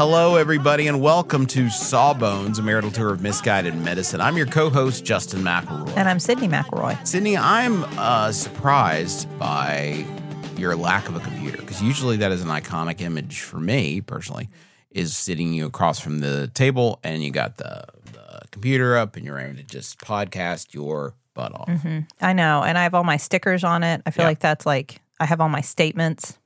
Hello, everybody, and welcome to Sawbones, a marital tour of misguided medicine. I'm your co-host, Justin McElroy. And I'm Sydnee McElroy. Sydnee, I'm uh, surprised by your lack of a computer because usually that is an iconic image for me personally. Is sitting you across from the table and you got the, the computer up and you're able to just podcast your butt off. I know. And I have all my stickers on it. I feel Yeah. like that's like, I have all my statements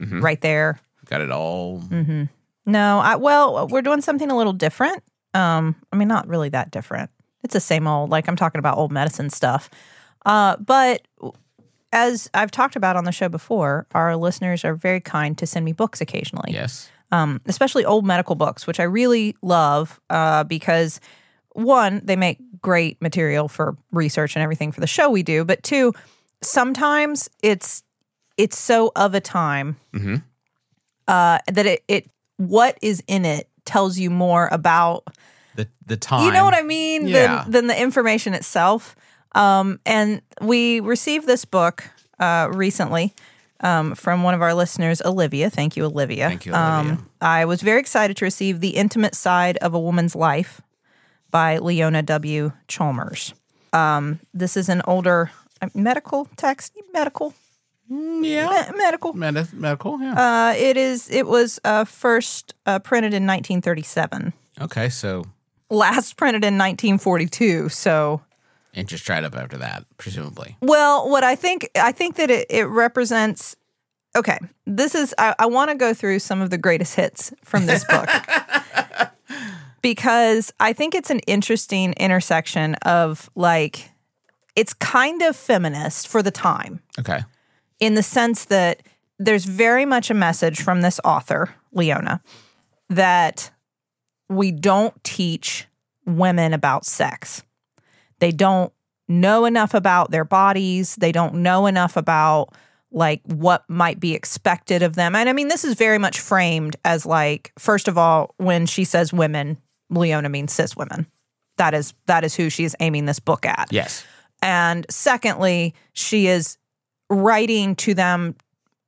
right there. Got it all. Mm-hmm. No, I, well, we're doing something a little different. Um, I mean, not really that different. It's the same old, like I'm talking about old medicine stuff. Uh, but as I've talked about on the show before, our listeners are very kind to send me books occasionally. Yes. um, especially old medical books, which I really love uh, because one, they make great material for research and everything for the show we do, but two, sometimes it's it's so of a time Mhm. uh, that it it what is in it tells you more about The the time. you know what I mean Yeah. than, than the information itself. Um, and we received this book uh, recently um, from one of our listeners, Olivia. Thank you, Olivia. Thank you, Olivia. Um, I was very excited to receive The Intimate Side of a Woman's Life by Leona W. Chalmers. Um, this is an older uh, medical text, medical, Yeah. me- medical. Medi- medical. Yeah. Uh, it is. It was uh, first uh, printed in 1937. okay. So Last printed in 1942. So and just tried up after that, presumably. Well, what I think I think that it, it represents okay. This is I, I want to go through some of the greatest hits from this book. because I think it's an interesting intersection of like it's kind of feminist for the time Okay. In the sense that there's very much a message from this author, Leona, that we don't teach women about sex. They don't know enough about their bodies. They don't know enough about like what might be expected of them. And I mean, this is very much framed as like, first of all, when she says women, Leona means cis women. That is that is who she is aiming this book at. Yes. And secondly, she is writing to them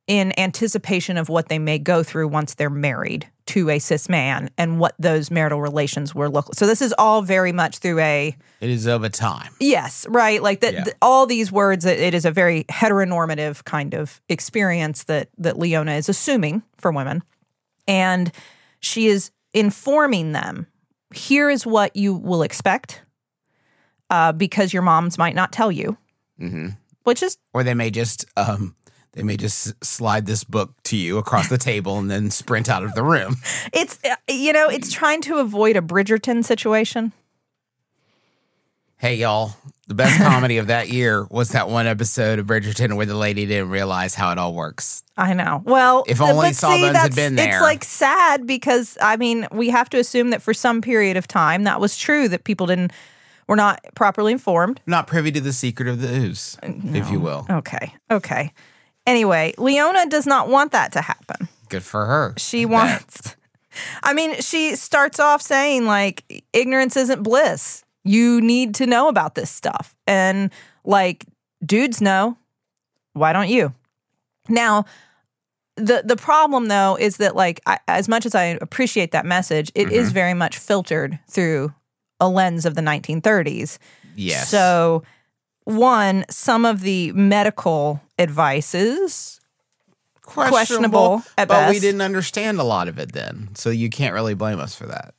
in anticipation of what they may go through once they're married to a cis man and what those marital relations will look like. So this is all very much through a It is of a time. yes, right? Like that Yeah. th- all these words it is a very heteronormative kind of experience that that Leona is assuming for women. And she is informing them, here is what you will expect. Uh, because your moms might not tell you, hmm which is Or they may just um they may just slide this book to you across the table and then sprint out of the room. It's uh, you know, it's trying to avoid a Bridgerton situation. Hey y'all, the best comedy of that year was that one episode of Bridgerton where the lady didn't realize how it all works. I know. Well, If only Sawbones had been there. It's like sad because I mean, we have to assume that for some period of time that was true that people didn't were not properly informed. Not privy to the secret of the ooze, uh, if you will. Okay. Okay. Anyway, Leona does not want that to happen. Good for her. She wants I mean, she starts off saying like ignorance isn't bliss. You need to know about this stuff. And like dudes know. Why don't you? Now, the the problem though is that like I, as much as I appreciate that message, it is mm-hmm. very much filtered through a lens of the 1930s. Yes. So, one, some of the medical advices questionable, questionable at but we didn't understand a lot of it then, so you can't really blame us for that.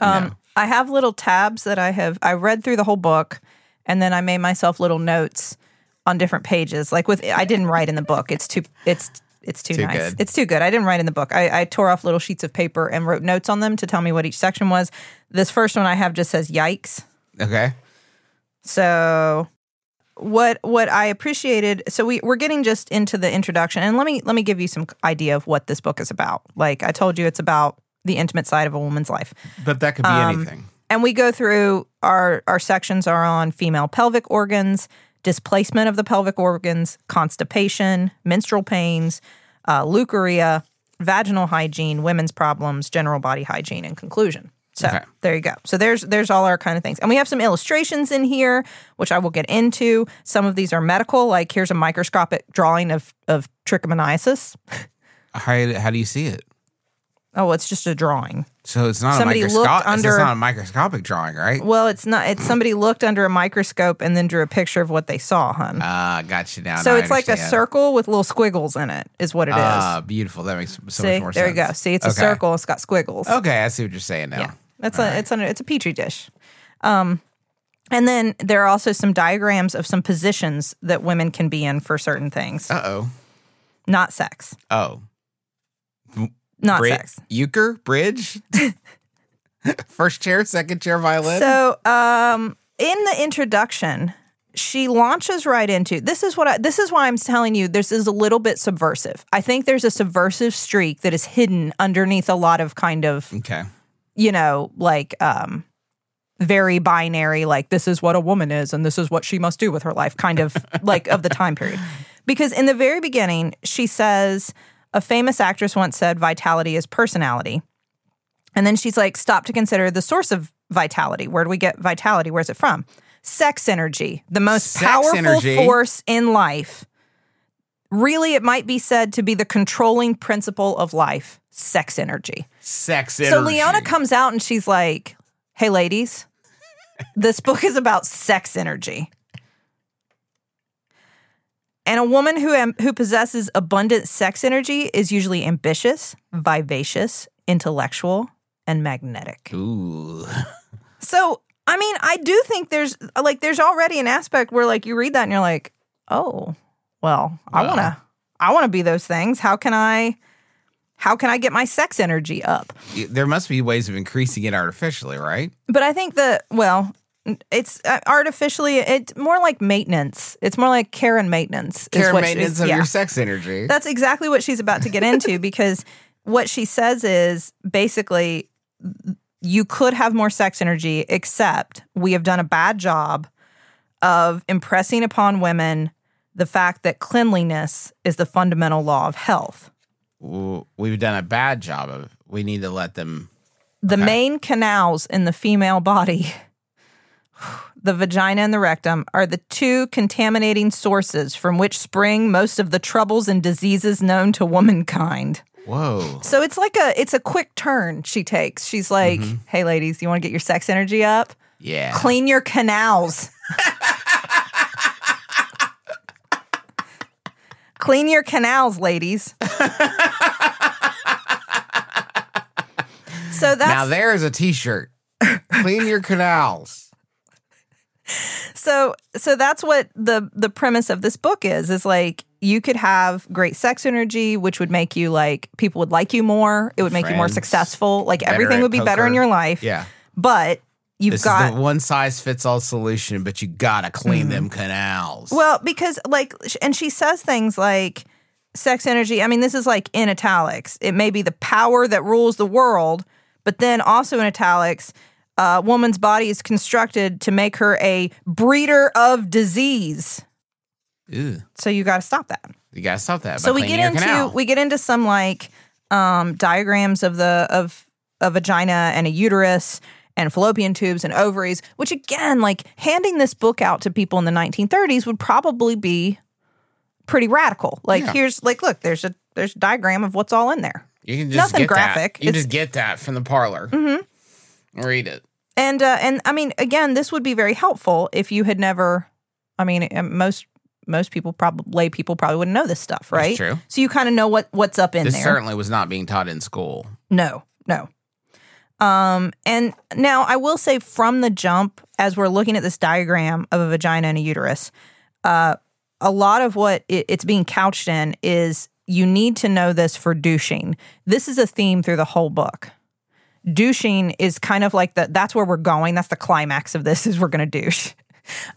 Um, No. I have little tabs that I have. I read through the whole book, and then I made myself little notes on different pages. Like with, I didn't write in the book. It's too. It's it's too, Too nice. good. It's too good. I didn't write in the book. I, I tore off little sheets of paper and wrote notes on them to tell me what each section was. This first one I have just says "yikes." Okay. So what what I appreciated so we we're getting just into the introduction and let me let me give you some idea of what this book is about. Like I told you it's about the intimate side of a woman's life. But that could be Um, anything. And we go through our our sections are on female pelvic organs, displacement of the pelvic organs, constipation, menstrual pains, uh, leukorrhea, vaginal hygiene, women's problems, general body hygiene, and conclusion. So Okay. there you go. So there's there's all our kind of things, and we have some illustrations in here, which I will get into. Some of these are medical, like here's a microscopic drawing of of trichomoniasis. How, how do you see it? Oh, it's just a drawing. So it's not Somebody a looked under- It's not a microscopic drawing, right? Well, it's not. It's somebody looked under a microscope and then drew a picture of what they saw, hun. Ah, got you now. So Now it's like a circle with little squiggles in it, is what it is. Ah, beautiful. That makes so See, much more there sense. There you go. See, it's a circle. It's got squiggles. Okay, I see what you're saying now. Yeah, that's a it's a it's a petri dish. Um, and then there are also some diagrams of some positions that women can be in for certain things, Uh oh. not sex, Oh. Not Bri- sex. Euchre? Bridge? First chair, second chair violin? So, um, in the introduction, she launches right into this is what I, this is why I'm telling you this is a little bit subversive. I think there's a subversive streak that is hidden underneath a lot of kind of okay. you know like um very binary like this is what a woman is and this is what she must do with her life kind of like of the time period. Because in the very beginning she says a famous actress once said vitality is personality. And then she's like, stop to consider the source of vitality. Where do we get vitality? Where's it from? Sex energy, the most Sex powerful energy? force in life. Really, it might be said to be the controlling principle of life sex energy. Sex energy. So Leona comes out and she's like, hey, ladies, this book is about sex energy. And a woman who am, who possesses abundant sex energy is usually ambitious, vivacious, intellectual, and magnetic. Ooh. So, I mean, I do think there's like there's already an aspect where like you read that and you're like, "Oh, well, I want to I want to be those things. How can I how can I get my sex energy up?" There must be ways of increasing it artificially, right? But I think that well, it's uh, artificially it's more like maintenance. It's more like care and maintenance. Care what maintenance of yeah. your sex energy. That's exactly what she's about to get into because what she says is basically you could have more sex energy, except we have done a bad job of impressing upon women the fact that cleanliness is the fundamental law of health. We've done a bad job of. We need to let them. The Okay. main canals in the female body, the vagina and the rectum, are the two contaminating sources from which spring most of the troubles and diseases known to womankind. Whoa. So it's like a it's a quick turn she takes. She's like, mm-hmm. "Hey ladies, you want to get your sex energy up? Yeah. Clean your canals." Clean your canals, ladies. so that's Now there's a T-shirt. Clean your canals. So so that's what the the premise of this book is is like you could have great sex energy which would make you like people would like you more. It would make you more successful. Like everything would be better in your life. Yeah. but you've This got one size fits all solution, but you gotta clean them hmm. canals. well because like and she says things like sex energy i mean this is like in italics. It may be the power that rules the world but then also in italics a woman's body is constructed to make her a breeder of disease Ew. so you got to stop that You gotta stop that. so we get into canal. we get into some like um diagrams of the of a vagina and a uterus and fallopian tubes and ovaries which again like handing this book out to people in the 1930s would probably be pretty radical like Yeah. here's like look there's a there's a diagram of what's all in there You can just Nothing graphic. That. You It's- just get that from the parlor. Mm-hmm. Read it. and uh and i mean again this would be very helpful if you had never i mean uh, most most people probably lay people probably wouldn't know this stuff, right? true. So you kind of know what what's up in This there. certainly was not being taught in school. No, no. Um, and now I will say from the jump, as we're looking at this diagram of a vagina and a uterus, uh, a lot of what it, it's being couched in is you need to know this for douching. This is a theme through the whole book. Douching is kind of like the that's where we're going. That's the climax of this is we're gonna douche.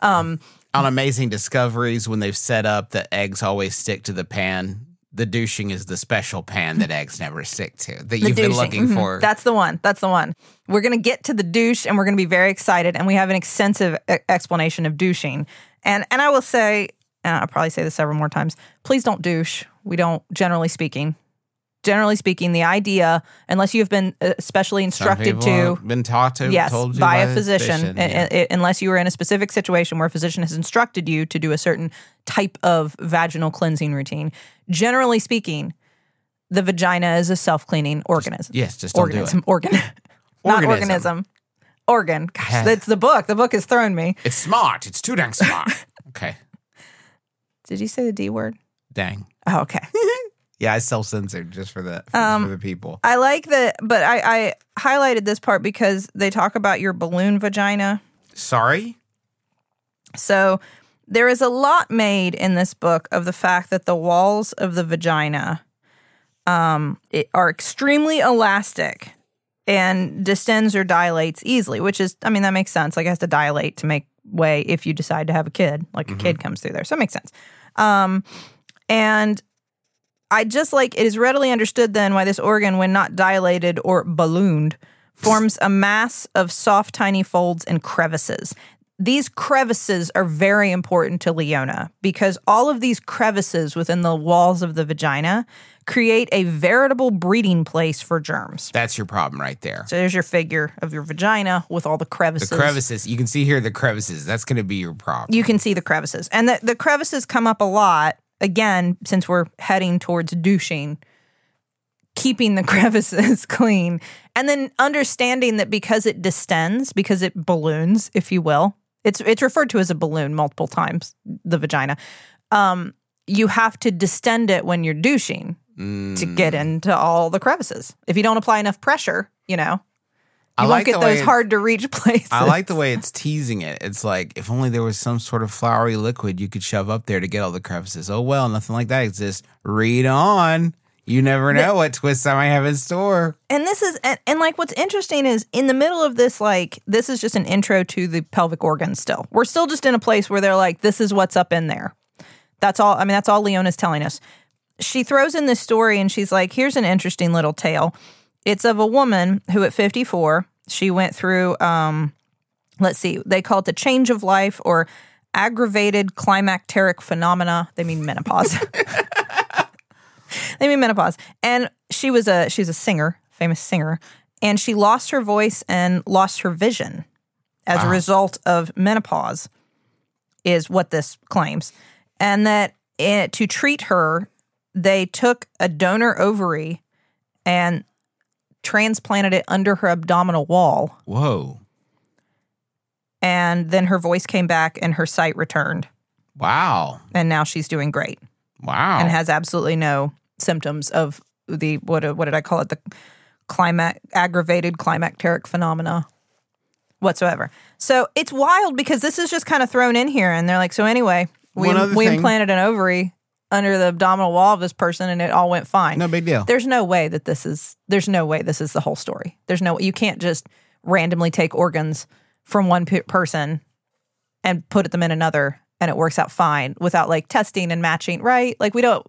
Um, On Amazing Discoveries, when they've set up that eggs always stick to the pan, the douching is the special pan that eggs never stick to that you've been looking Mhm. for. That's the one. That's the one. We're going to get to the douche and we're going to be very excited. And we have an extensive e- explanation of douching. And and I will say, and I'll probably say this several more times, please don't douche. We don't, generally speaking. Generally speaking, the idea, unless you have been uh, specially Some instructed to, been taught to, yes, told to by, a the physician, yeah. uh, uh, unless you are in a specific situation where a physician has instructed you to do a certain type of vaginal cleansing routine. Generally speaking, the vagina is a self cleaning organism yes, just don't do organism, it. organ, not Organism. organism, organ. Gosh, that's the book. The book has thrown me. It's smart. It's too dang smart. okay, Did you say the D word? dang. Oh, okay. Yeah, I self censored just for the for, Um, for the people. I like that, but I, I highlighted this part because they talk about your balloon vagina. Sorry. So there is a lot made in this book of the fact that the walls of the vagina um, it, are extremely elastic and distends or dilates easily, which is, I mean, that makes sense. Like it has to dilate to make way if you decide to have a kid, like a kid comes through there. So it makes sense. Um, and I just like it is readily understood then why this organ, when not dilated or ballooned, forms a mass of soft, tiny folds and crevices. These crevices are very important to Leona because all of these crevices within the walls of the vagina create a veritable breeding place for germs. That's your problem right there. So there's your figure of your vagina with all the crevices. The crevices. You can see here the crevices. That's going to be your problem. You can see the crevices. And the, the crevices come up a lot, again, since we're heading towards douching, keeping the crevices clean. And then understanding that because it distends, because it balloons, if you will, it's it's referred to as a balloon multiple times, the vagina. Um, you have to distend it when you're douching to get Mm. into all the crevices. If you don't apply enough pressure, you know, you I won't like get the those it- hard to reach places. I like the way it's teasing it. It's like if only there was some sort of flowery liquid you could shove up there to get all the crevices. Oh well, nothing like that exists. Read on. You never know what twists I might have in store. and this is and, and like what's interesting is in the middle of this like this is just an intro to the pelvic organs still we're still just in a place where they're like this is what's up in there that's all i mean that's all leona's telling us she throws in this story and she's like here's an interesting little tale it's of a woman who at 54 she went through um let's see they call it the change of life or aggravated climacteric phenomena they mean menopause they mean menopause. And she was a she's a singer, famous singer, and she lost her voice and lost her vision as a result of menopause, is what this claims. And that eh, to treat her, they took a donor ovary and transplanted it under her abdominal wall, Whoa. and then her voice came back and her sight returned, Wow. and now she's doing great. Wow. and has absolutely no symptoms of the what uh, what did I call it the climax aggravated climacteric phenomena whatsoever. So it's wild because this is just kind of thrown in here, and they're like, so anyway, we we thing- implanted an ovary under the abdominal wall of this person, and it all went fine. no big deal. There's no way that this is. There's no way this is the whole story. There's no. You can't just randomly take organs from one pe- person and put them in another, and it works out fine without like testing and matching. Right? Like we don't.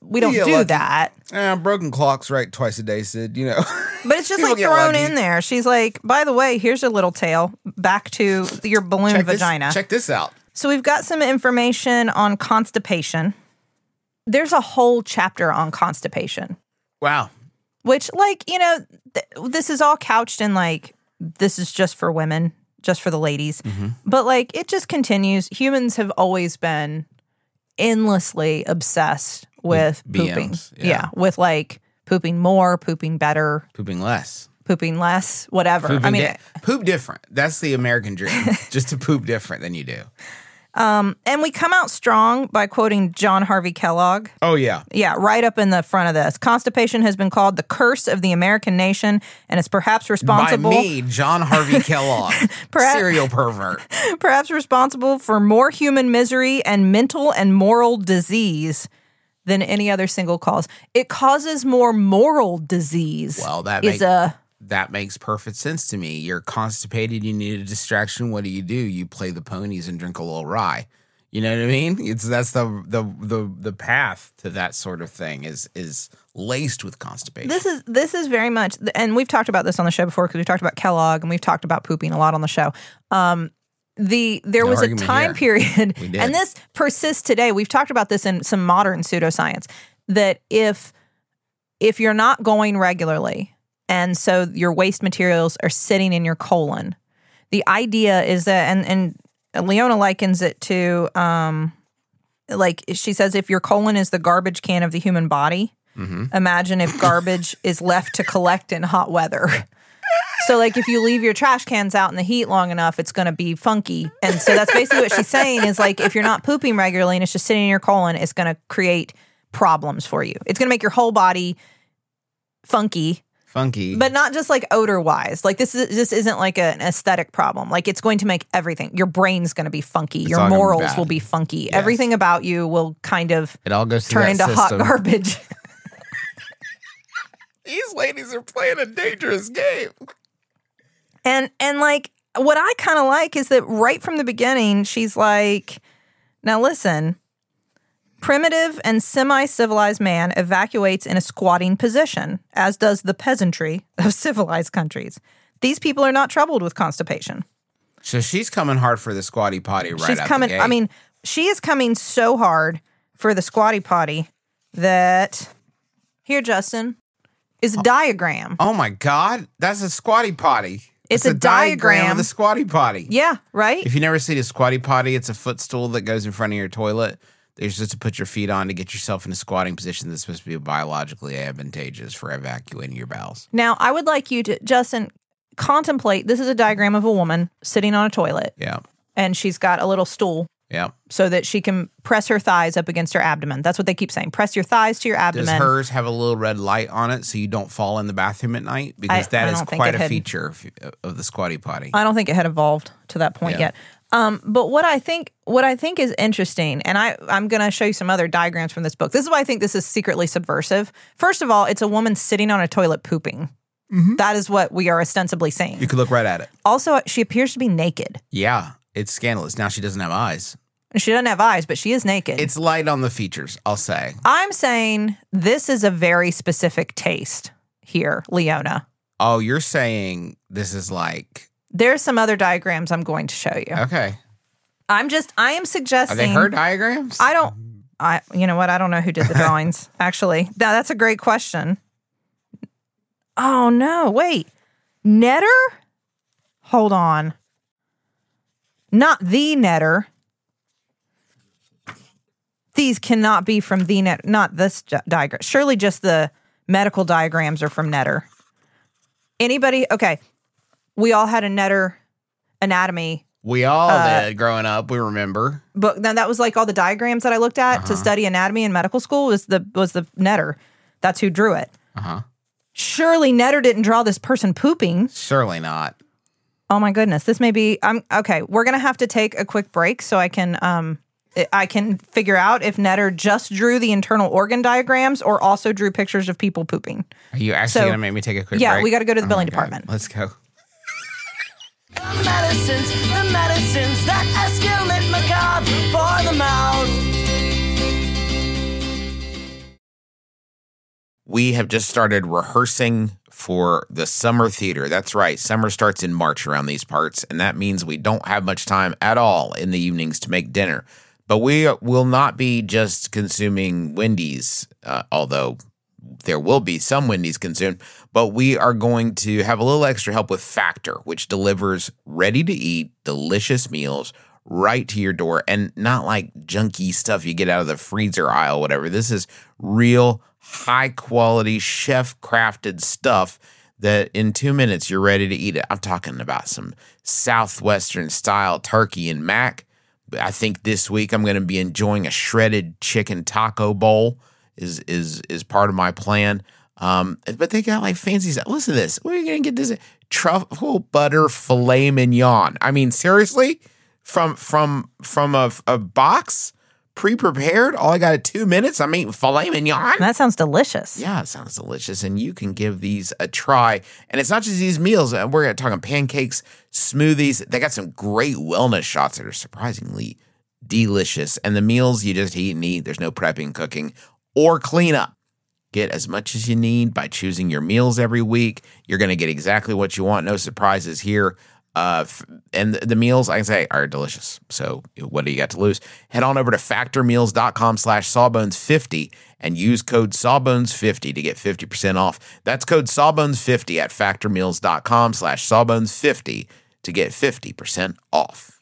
We don't do lucky. that. Eh, broken clocks right twice a day, Sid. You know. But it's just like thrown lucky. in there. She's like, by the way, here's a little tale back to your balloon check this, vagina. check this out. So we've got some information on constipation. There's a whole chapter on constipation. wow. which like you know th- this is all couched in like this is just for women just for the ladies mm-hmm. but like it just continues humans have always been endlessly obsessed with pooping yeah. yeah. with like pooping more pooping better Pooping less. pooping less whatever Pooping i mean di- poop different. That's the American dream. just to poop different than you do. Um, and we come out strong by quoting John Harvey Kellogg. Oh yeah. Yeah, right up in the front of this. Constipation has been called the curse of the American nation and is perhaps responsible By me, John Harvey Kellogg, Perhaps- serial pervert. perhaps responsible for more human misery and mental and moral disease than any other single cause. It causes more moral disease. Well, that is make- a That makes perfect sense to me. You're constipated. You need a distraction. What do you do? You play the ponies and drink a little rye. You know what I mean? It's that's the the the the path to that sort of thing is is laced with constipation. this is this is very much and we've talked about this on the show before because we've talked about Kellogg and we've talked about pooping a lot on the show. Um the there No was a time here. period and this persists today. We've talked about this in some modern pseudoscience that if if you're not going regularly and so your waste materials are sitting in your colon, the idea is that and and Leona likens it to um like she says if your colon is the garbage can of the human body, imagine if garbage is left to collect in hot weather. So, like, if you leave your trash cans out in the heat long enough, it's going to be funky. And so, that's basically what she's saying is like, if you're not pooping regularly and it's just sitting in your colon, it's going to create problems for you. It's going to make your whole body funky, funky. but not just like odor wise. Like, this is this isn't like an aesthetic problem. Like, it's going to make everything. Your brain's going to be funky. your gonna be morals will be funky. Everything about you will kind of it all goes to turn into hot garbage. These ladies are playing a dangerous game. And and like what I kind of like is that right from the beginning, she's like, now listen, primitive and semi-civilized man evacuates in a squatting position, as does the peasantry of civilized countries. These people are not troubled with constipation. So she's coming hard for the squatty potty right she's coming. I mean, she is coming so hard for the squatty potty that here, Justin, is a oh. diagram. oh my god, that's a squatty potty. It's It's a diagram. of the squatty potty. Yeah, right. If you never seen a squatty potty, it's a footstool that goes in front of your toilet. There's just to put your feet on to get yourself in a squatting position that's supposed to be biologically advantageous for evacuating your bowels. Now, I would like you to, Justin, contemplate this is a diagram of a woman sitting on a toilet, Yeah. and she's got a little stool Yeah. so that she can press her thighs up against her abdomen. That's what they keep saying. Press your thighs to your abdomen. Does hers have a little red light on it so you don't fall in the bathroom at night? Because I- that I is quite a had- feature of, of the squatty potty. I don't think it had evolved to that point Yeah. yet. Um, but what I think what I think is interesting, and I I'm going to show you some other diagrams from this book. This is why I think this is secretly subversive. First of all, it's a woman sitting on a toilet pooping. That is what we are ostensibly saying. you could look right at it. Also, she appears to be naked. Yeah. It's scandalous. Now she doesn't have eyes. She doesn't have eyes, but she is naked. It's light on the features, I'll say. I'm saying this is a very specific taste here, Leona. Oh, you're saying this is like There's some other diagrams I'm going to show you. okay. I'm just I am Are suggesting they her diagrams? I don't I you know what? I don't know who did the drawings actually. Now that's a great question. Oh no, wait. Netter? Hold on. Not the Netter. These cannot be from the net, not this diagram. Surely just the medical diagrams are from Netter. Anybody? Okay. We all had a Netter anatomy we all Uh, did growing up. We remember. book. Then that was like all the diagrams that I looked at Uh-huh. to study anatomy in medical school was the was the Netter. That's who drew it. Uh huh. Surely Netter didn't draw this person pooping. Surely not. Oh my goodness, this may be. I'm okay. We're gonna have to take a quick break so I can um I can figure out if Netter just drew the internal organ diagrams or also drew pictures of people pooping. Are you actually So- gonna make me take a quick Yeah, break? we gotta go to the Oh billing department. Let's go. Medicines, the medicines that escalate macabre for the mouth. We have just started rehearsing for the summer theater. That's right. Summer starts in March around these parts, and that means we don't have much time at all in the evenings to make dinner. But we will not be just consuming Wendy's, uh, although there will be some Wendy's consumed, but we are going to have a little extra help with Factor, which delivers ready to eat, delicious meals right to your door and not like junky stuff you get out of the freezer aisle, whatever. This is real high quality, chef crafted stuff that in two minutes you're ready to eat it. I'm talking about some Southwestern style turkey and mac I think this week I'm going to be enjoying a shredded chicken taco bowl. Is is is part of my plan. Um, but they got like fancy stuff. Listen to this. Where are you going to get this truffle butter filet mignon? I mean, seriously, from from from a, a box pre-prepared. All I got at two minutes. I'm eating filet mignon. That sounds delicious. Yeah, it sounds delicious. And you can give these a try. And it's not just these meals. Uh, We're talking pancakes, smoothies. They got some great wellness shots that are surprisingly delicious. And the meals you just eat and eat. There's no prepping, cooking, or cleanup. Get as much as you need by choosing your meals every week. You're going to get exactly what you want. No surprises here. Uh, and the, meals, I can say, are delicious. So what do you got to lose? Head on over to factormeals.com slash sawbones50 and use code sawbones50 to get 50% off. That's code sawbones50 at factormeals.com slash sawbones50 to get 50% off.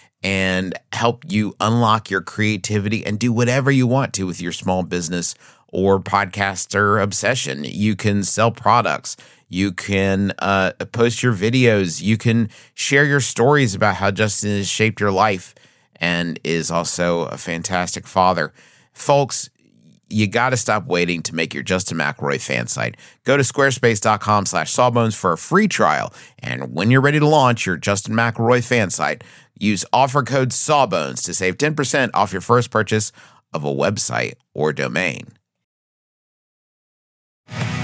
and help you unlock your creativity and do whatever you want to with your small business or podcaster obsession. You can sell products. You can uh, post your videos. You can share your stories about how Justin has shaped your life and is also a fantastic father. Folks, you got to stop waiting to make your Justin McElroy fan site. Go to squarespace.com slash sawbones for a free trial. And when you're ready to launch your Justin McElroy fan site, use offer code sawbones to save 10% off your first purchase of a website or domain.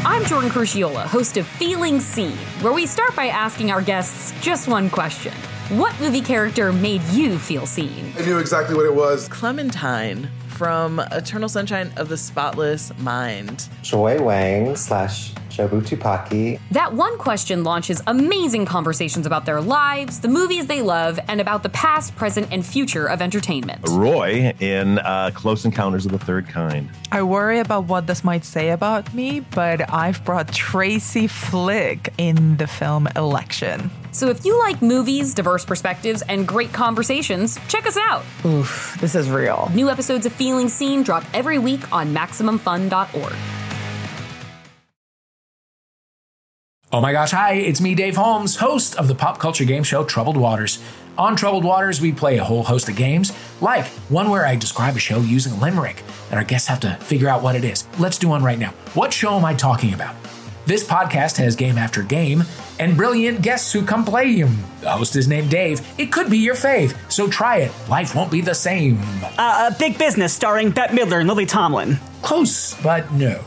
I'm Jordan Crucchiola, host of Feeling Seen, where we start by asking our guests just one question. What movie character made you feel seen? I knew exactly what it was. Clementine from Eternal Sunshine of the Spotless Mind. Joy Wang slash Jobu Tupaki. That one question launches amazing conversations about their lives, the movies they love, and about the past, present, and future of entertainment. Roy in uh, Close Encounters of the Third Kind. I worry about what this might say about me, but I've brought Tracy Flick in the film Election. So if you like movies, diverse perspectives, and great conversations, check us out. Oof, this is real. New episodes of Feeling Seen drop every week on MaximumFun.org. Oh my gosh, hi, it's me, Dave Holmes, host of the pop culture game show Troubled Waters. On Troubled Waters, we play a whole host of games, like one where I describe a show using a limerick, and our guests have to figure out what it is. Let's do one right now. What show am I talking about? This podcast has game after game and brilliant guests who come play him. The host is named Dave. It could be your fave, so try it. Life won't be the same. Uh, a Big Business starring Bette Midler and Lily Tomlin. Close, but no.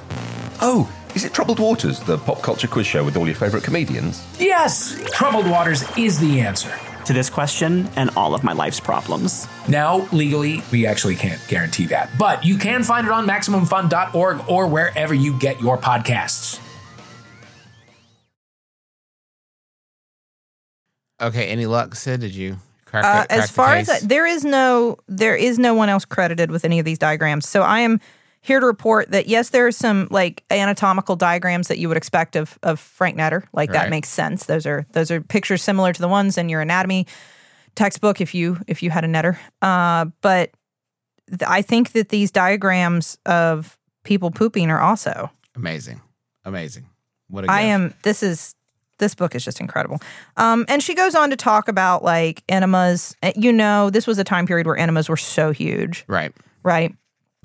Oh, is it Troubled Waters, the pop culture quiz show with all your favourite comedians? Yes, Troubled Waters is the answer. To this question and all of my life's problems. Now, legally, we actually can't guarantee that, but you can find it on MaximumFun.org or wherever you get your podcasts. Okay, any luck, Sid? Did you crack, Uh, crack as far the as case? that, there is no there is no one else credited with any of these diagrams. So I am here to report that yes, there are some like anatomical diagrams that you would expect of of Frank Netter. Like Right. that makes sense. Those are those are pictures similar to the ones in your anatomy textbook if you if you had a Netter. Uh, but th- I think that these diagrams of people pooping are also. Amazing. Amazing. What a I am. This is this book is just incredible. Um, and she goes on to talk about like enemas. Uh, You know, this was a time period where enemas were so huge, Right. right?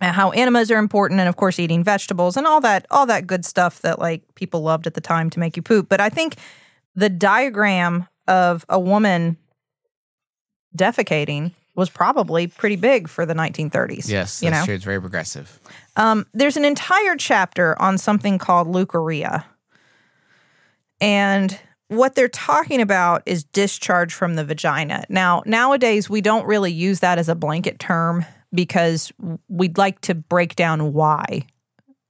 How enemas are important, and of course, eating vegetables and all that, all that good stuff that like people loved at the time to make you poop. But I think the diagram of a woman defecating was probably pretty big for the 1930s. Yes, you know. true. It's very progressive. Um, there's an entire chapter on something called leukorrhea. And what they're talking about is discharge from the vagina. Now, nowadays, we don't really use that as a blanket term because we'd like to break down why.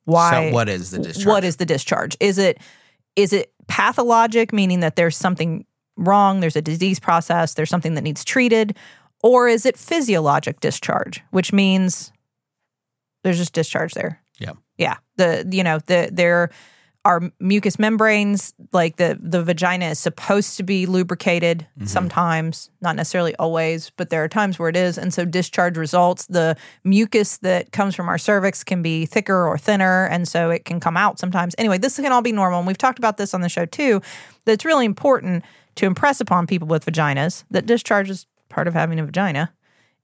Why? So what is the discharge? What is the discharge? Is it is it pathologic, meaning that there's something wrong, there's a disease process, there's something that needs treated, or is it physiologic discharge, which means there's just discharge there? Yeah. Yeah. The you know, the there are mucous membranes, like the the vagina is supposed to be lubricated mm-hmm. sometimes, not necessarily always, but there are times where it is. And so discharge results. The mucus that comes from our cervix can be thicker or thinner, and so it can come out sometimes. Anyway, this can all be normal. And we've talked about this on the show too. That it's really important to impress upon people with vaginas that discharge is part of having a vagina.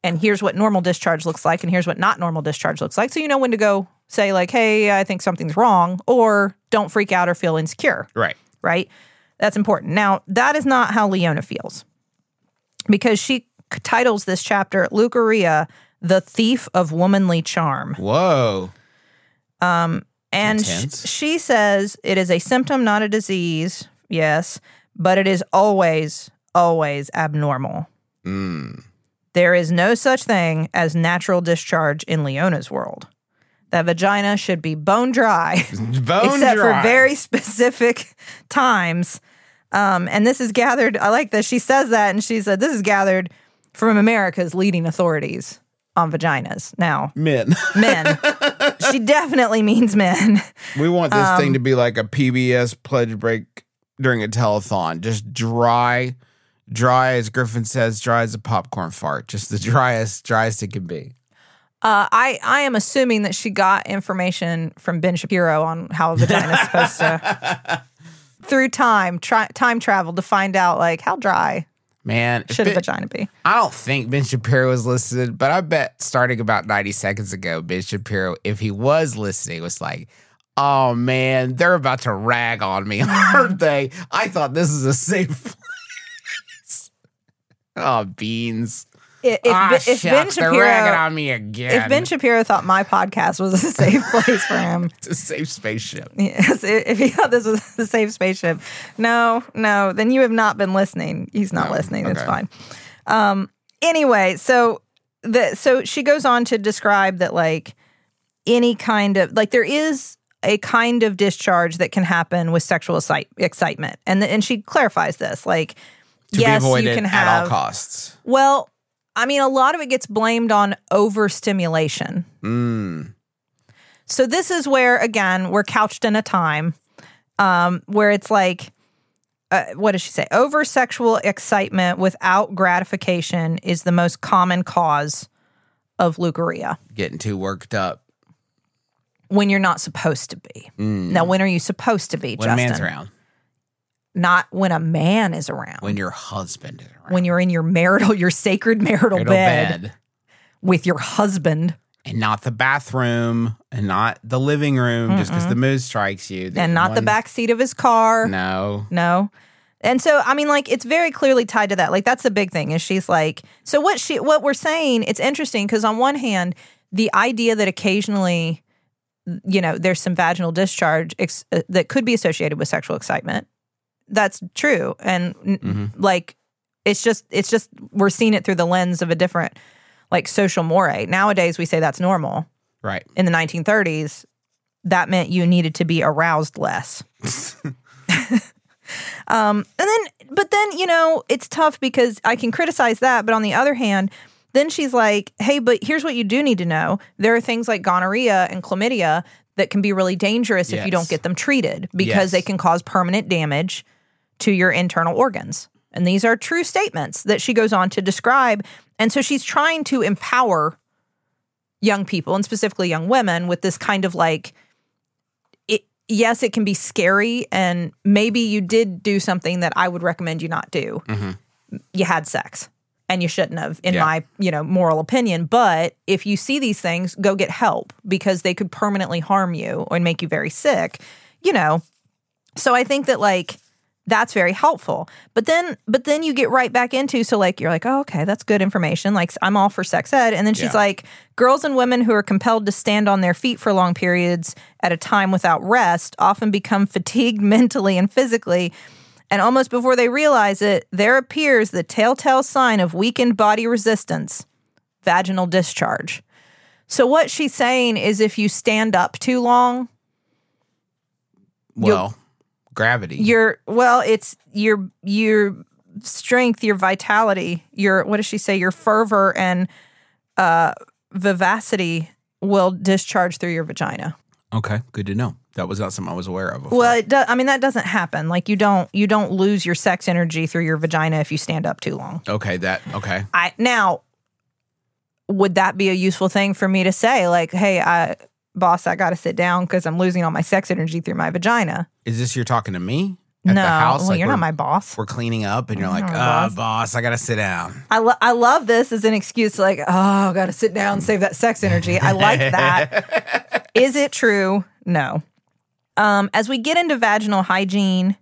And here's what normal discharge looks like, and here's what not normal discharge looks like. So you know when to go say, like, hey, I think something's wrong, or don't freak out or feel insecure Right. right? That's important. Now, that is not how Leona feels because she titles this chapter leukorrhea, the thief of womanly charm. Whoa. Um, and sh- she says it is a symptom, not a disease. Yes, but it is always, always abnormal. Mm. There is no such thing as natural discharge in Leona's world. That vagina should be bone dry, Bone except dry. for very specific times. Um, and this is gathered. I like that she says that, and she said this is gathered from America's leading authorities on vaginas. Now, Men. men. she definitely means men. We want this Um, thing to be like a PBS pledge break during a telethon. Just dry, dry as Griffin says, dry as a popcorn fart. Just the driest, driest it can be. Uh, I I am assuming that she got information from Ben Shapiro on how a vagina is supposed to through time time travel to find out like how dry Man, should a vagina be. I don't think Ben Shapiro was listening, but I bet starting about 90 seconds ago, Ben Shapiro, if he was listening, was like, oh man, they're about to rag on me, aren't they? I thought this is a safe place. oh, beans. If, if, ah, Ben- if Ben Shapiro on me again. if Ben Shapiro thought my podcast was a safe place for him, it's a safe spaceship. yes, if he thought this was a safe spaceship, no, no, then you have not been listening. He's not No, listening. That's okay. fine. Um. Anyway, so the so she goes on to describe that like any kind of like there is a kind of discharge that can happen with sexual excite- excitement, and the, and she clarifies this like To yes, you can at have all costs. well. I mean, a lot of it gets blamed on overstimulation. Mm. So this is where again we're couched in a time um, where it's like, uh, what does she say? Over sexual excitement without gratification is the most common cause of leukorrhea Getting too worked up. when you're not supposed to be. Mm. Now, when are you supposed to be, when Justin? man's around. Not when a man is around. When your husband is around. When you're in your marital, your sacred marital, Marital bed, bed. with your husband, And not the bathroom and not the living room just because the mood strikes you. And not the back seat of his car. No. No. And so I mean like it's very clearly tied to that. Like that's the big thing is she's like so what she what we're saying it's interesting because on one hand the idea that occasionally you know there's some vaginal discharge ex- uh, that could be associated with sexual excitement that's true and Mhm. like it's just it's just we're seeing it through the lens of a different like social moray. Nowadays we say that's normal. Right. In the 1930s that meant you needed to be aroused less. Um, and then, but then, you know, it's tough because I can criticize that. But on the other hand, then she's like, hey, but here's what you do need to know. There are things like gonorrhea and chlamydia that can be really dangerous if you don't get them treated because Yes. they can cause permanent damage to your internal organs. And these are true statements that she goes on to describe. And so she's trying to empower young people and specifically young women with this kind of like, it, yes, it can be scary, and maybe you did do something that I would recommend you not do. Mm-hmm. You had sex, and you shouldn't have, in Yeah. my you know moral opinion. But if you see these things, go get help because they could permanently harm you and make you very sick. You know, so I think that like that's very helpful. But then but then you get right back into so like you're like, "Oh, okay, that's good information. Like I'm all for sex ed." And then she's Yeah. like, "Girls and women who are compelled to stand on their feet for long periods at a time without rest often become fatigued mentally and physically." And almost before they realize it, there appears the telltale sign of weakened body resistance vaginal discharge. So, what she's saying is if you stand up too long, Well, gravity. your well, it's your your strength, your vitality, your what does she say? Your fervor and uh, vivacity will discharge through your vagina. okay, good to know. That was not something I was aware of. Before. Well, it does. I mean, that doesn't happen. Like you don't you don't lose your sex energy through your vagina if you stand up too long. okay, that okay. I now would that be a useful thing for me to say? Like, hey, I, boss, I got to sit down because I'm losing all my sex energy through my vagina. Is this you're talking to me at no, the house? well, Like you're not my boss. We're cleaning up, and you're like, not my "Uh, boss." boss, I gotta sit down." I, lo- I love this as an excuse to like, oh, I got to sit down save that sex energy. I like that. Is it true? No. Um, as we get into vaginal hygiene,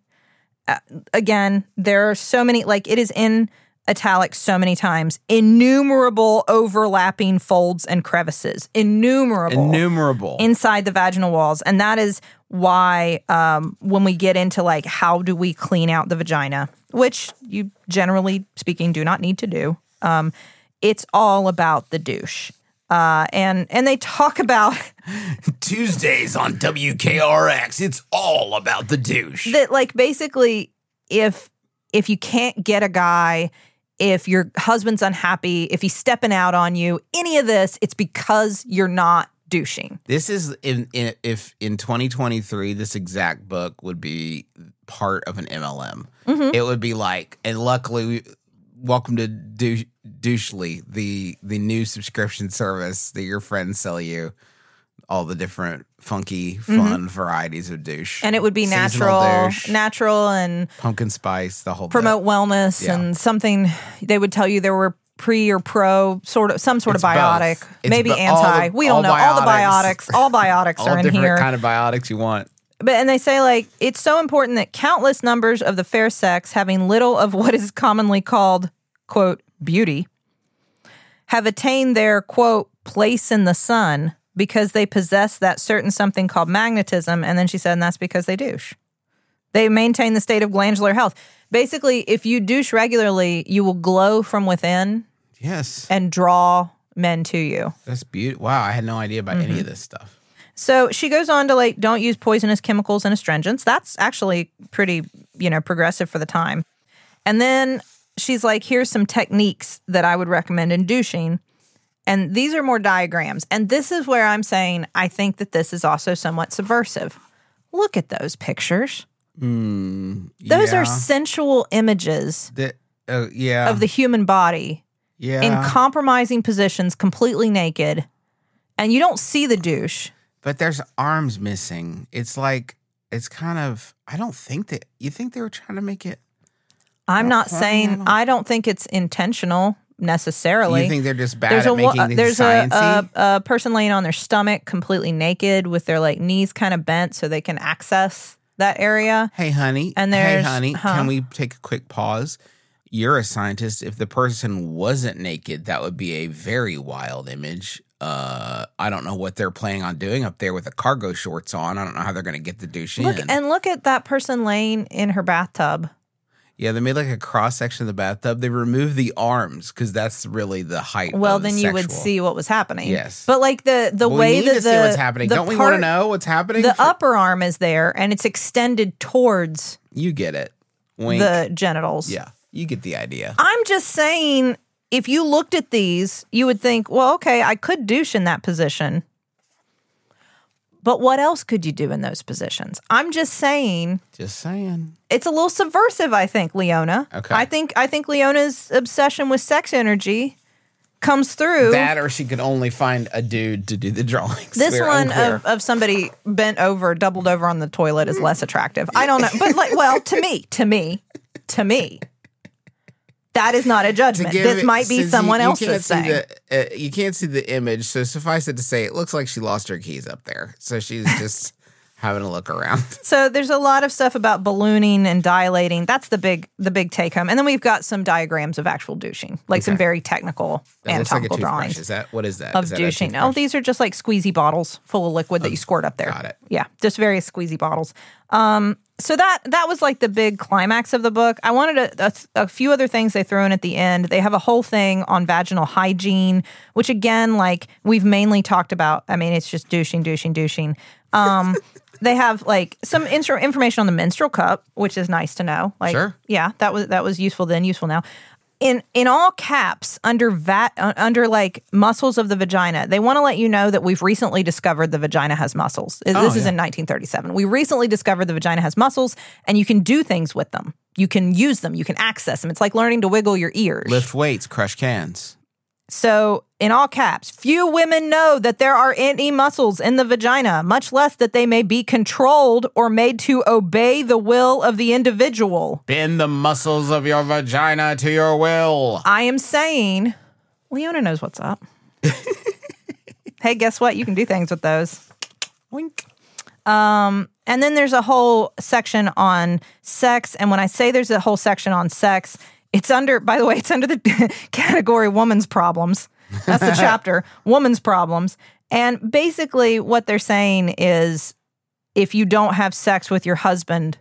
uh, again, there are so many, like it is in italics so many times, innumerable overlapping folds and crevices, innumerable Innumerable. inside the vaginal walls. And that is why um, when we get into like how do we clean out the vagina, which you generally speaking do not need to do, um, it's all about the douche. Uh, and and they talk about Tuesdays on WKRX. It's all about the douche. that like basically if if you can't get a guy if your husband's unhappy if he's stepping out on you any of this it's because you're not douching This is in, in if in 2023 this exact book would be part of an MLM. Mhm. It would be like, and luckily, we, welcome to Douche, Douchely, the the new subscription service that your friends sell you. All the different funky, fun varieties of douche, Mm-hmm. and it would be Seasonal natural douche, natural and pumpkin spice, the whole bit. promote wellness Yeah. and something they would tell you there were pre or pro sort of some sort It's of biotic maybe bo- all the- anti we don't all know all the biotics. biotics all biotics all are in different here kind of biotics you want. But and they say like it's so important that countless numbers of the fair sex having little of what is commonly called quote beauty have attained their quote place in the sun because they possess that certain something called magnetism and then she said and that's because they douche. They maintain the state of glandular health. Basically, if you douche regularly, you will glow from within Yes, and draw men to you. that's beautiful. Wow, I had no idea about Mm-hmm. any of this stuff. So she goes on to like, don't use poisonous chemicals and astringents. That's actually pretty, you know, progressive for the time. And then she's like, here's some techniques that I would recommend in douching. And these are more diagrams. And this is where I'm saying I think that this is also somewhat subversive. Look at those pictures. Those yeah. are sensual images The- uh, yeah, of the human body yeah. in compromising positions, completely naked. And you don't see the douche. but there's arms missing. It's like it's kind of. I don't think that you think they were trying to make it. I'm not saying yeah. I don't think it's intentional necessarily. You think they're just bad there's at a making things there's a, a a person laying on their stomach completely naked with their like knees kind of bent so they can access that area. hey, honey. and there's, hey, honey. huh? Can we take a quick pause? You're a scientist. If the person wasn't naked, that would be a very wild image. Uh, I don't know what they're planning on doing up there with the cargo shorts on. I don't know how they're going to get the douche Look in. and look at that person laying in her bathtub. Yeah, they made like a cross section of the bathtub. They removed the arms because that's really the height. Well, then you would see what was happening. Yes. but like the the Well, way we need that to the see what's happening. the Don't we want to part- know what's happening? The For- upper arm is there and it's extended towards you get it. Wink. the genitals. yeah, you get the idea. I'm just saying, if you looked at these, you would think, well, okay, I could douche in that position. But what else could you do in those positions? I'm just saying Just saying. it's a little subversive, I think, Leona. Okay. I think I think Leona's obsession with sex energy comes through. That or she could only find a dude to do the drawings. this We're one of, of somebody bent over, doubled over on the toilet is less attractive. I don't know. But like well, to me, to me, to me. That is not a judgment. This it- might be since you- someone you else's thing. The, uh, you can't see the image, so suffice it to say, it looks like she lost her keys up there. So she's just Having a look around. So there's a lot of stuff about ballooning and dilating. That's the big the big take home. And then we've got some diagrams of actual douching, like some very technical That looks like a anatomical toothbrush. drawings Is that what is that? of Is that douching. Oh, these are just like squeezy bottles full of liquid that you squirt up there. got it. Yeah, just various squeezy bottles. Um, so that that was like the big climax of the book. I wanted a, a, a few other things they throw in at the end. They have a whole thing on vaginal hygiene, which again, like we've mainly talked about. I mean, it's just douching, douching, douching. Um, they have like some instru- information on the menstrual cup, which is nice to know. Like, Sure. yeah, that was that was useful then, useful now. In in all caps under vat uh, under like muscles of the vagina, they want to let you know that we've recently discovered the vagina has muscles. This Oh, is yeah. in 1937. We recently discovered the vagina has muscles, and you can do things with them. You can use them. You can access them. It's like learning to wiggle your ears. Lift weights, crush cans. So, in all caps, few women know that there are any muscles in the vagina, much less that they may be controlled or made to obey the will of the individual. Bend the muscles of your vagina to your will. I am saying, Leona knows what's up. hey, guess what? You can do things with those. Wink. Um, and then there's a whole section on sex. And when I say there's a whole section on sex, it's under, by the way, it's under the category woman's problems. That's the chapter, woman's problems. And basically, what they're saying is if you don't have sex with your husband,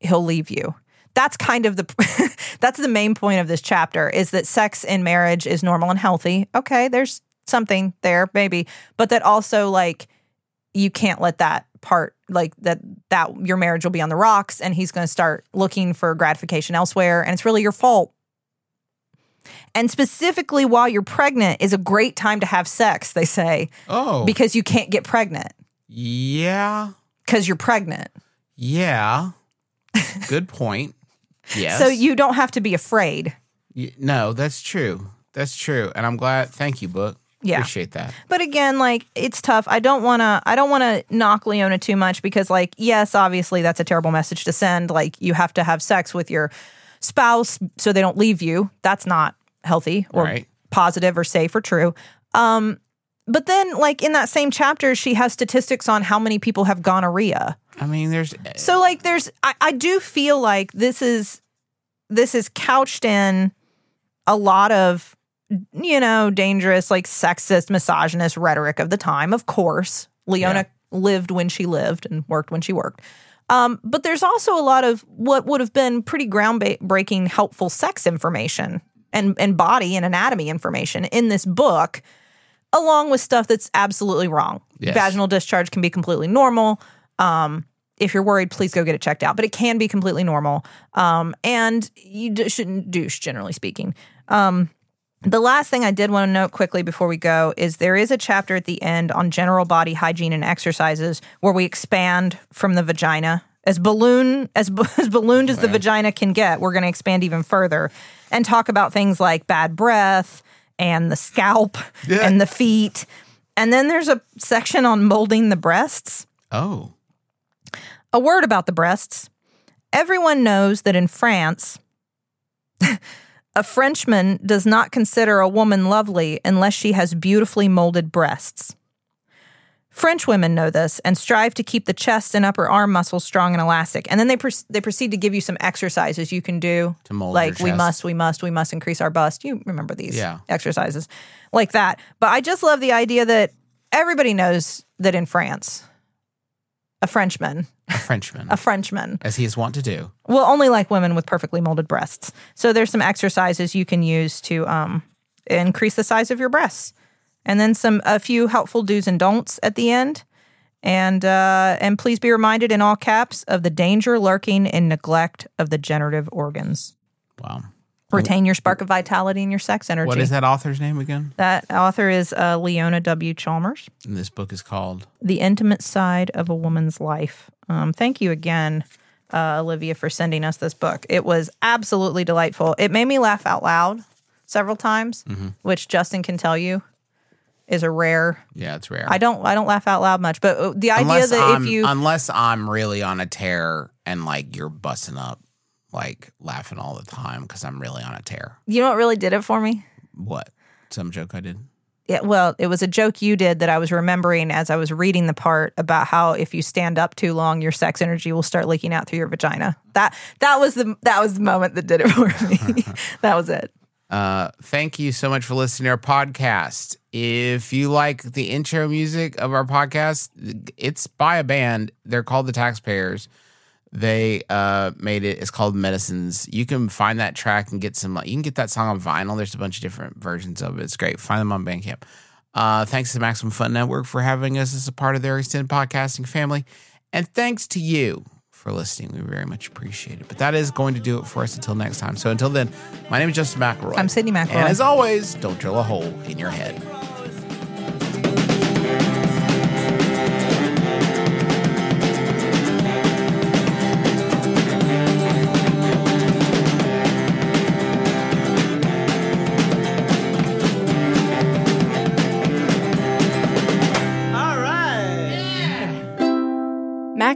he'll leave you. That's kind of the that's the main point of this chapter is that sex in marriage is normal and healthy. Okay, there's something there maybe, but that also like you can't let that part like that that your marriage will be on the rocks and he's going to start looking for gratification elsewhere and it's really your fault. And specifically while you're pregnant is a great time to have sex, they say, Oh. because you can't get pregnant yeah. because you're pregnant. Yeah. Good point. Yes. So you don't have to be afraid. No, that's true. That's true. And I'm glad. Thank you, book. Yeah. Appreciate that. But again, like it's tough. I don't want to I don't want to knock Leona too much because like yes, obviously that's a terrible message to send. Like you have to have sex with your spouse so they don't leave you. That's not healthy or Right. positive or safe or true. Um but then like in that same chapter she has statistics on how many people have gonorrhea. I mean, there's So like there's I, I do feel like this is this is couched in a lot of you know dangerous like sexist misogynist rhetoric of the time of course leona lived when she lived and worked when she worked um, but there's also a lot of what would have been pretty groundbreaking helpful sex information and, and body and anatomy information in this book along with stuff that's absolutely wrong Yes. vaginal discharge can be completely normal um, if you're worried, please go get it checked out. But it can be completely normal. Um, and you d- shouldn't douche, generally speaking. Um, the last thing I did want to note quickly before we go is there is a chapter at the end on general body hygiene and exercises where we expand from the vagina. As balloon as, as ballooned as the vagina can get, we're going to expand even further and talk about things like bad breath and the scalp and the feet. And then there's a section on molding the breasts. Oh. A word about the breasts. Everyone knows that in France, a Frenchman does not consider a woman lovely unless she has beautifully molded breasts. French women know this and strive to keep the chest and upper arm muscles strong and elastic. And then they pr- they proceed to give you some exercises you can do To mold like we must, we must, we must increase our bust. You remember these Yeah. exercises like that. But I just love the idea that everybody knows that in France, a Frenchman, A Frenchman. a Frenchman as he is wont to do. Well, only like women with perfectly molded breasts. So there's some exercises you can use to um, increase the size of your breasts, and then some a few helpful do's and don'ts at the end. And uh, and please be reminded in all caps of the danger lurking in neglect of the generative organs. Wow. Retain your spark of vitality and your sex energy. What is that author's name again? That author is uh, Leona W. Chalmers. And this book is called The Intimate Side of a Woman's Life. Um, thank you again, uh, Olivia, for sending us this book. It was absolutely delightful. It made me laugh out loud several times, which Justin can tell you is a rare. Yeah, it's rare. I don't. I don't laugh out loud much, but uh, the idea unless that I'm, if you unless I'm really on a tear and like you're busting up, like laughing all the time because I'm really on a tear. you know what really did it for me What? Some joke I did? It, well, it was a joke you did that I was remembering as I was reading the part about how if you stand up too long, your sex energy will start leaking out through your vagina. That that was the that was the moment that did it for me. that was it. Uh, thank you so much for listening to our podcast. If you like the intro music of our podcast, it's by a band. They're called the Taxpayers. They uh, made it. It's called Medicines. You can find that track and get some. You can get that song on vinyl. There's a bunch of different versions of it. It's great. Find them on Bandcamp. Uh, thanks to the Maximum Fun Network for having us as a part of their extended podcasting family, and thanks to you for listening. We very much appreciate it. But that is going to do it for us until next time. So until then, my name is Justin McElroy. I'm Sydnee McElroy. And as always, don't drill a hole in your head.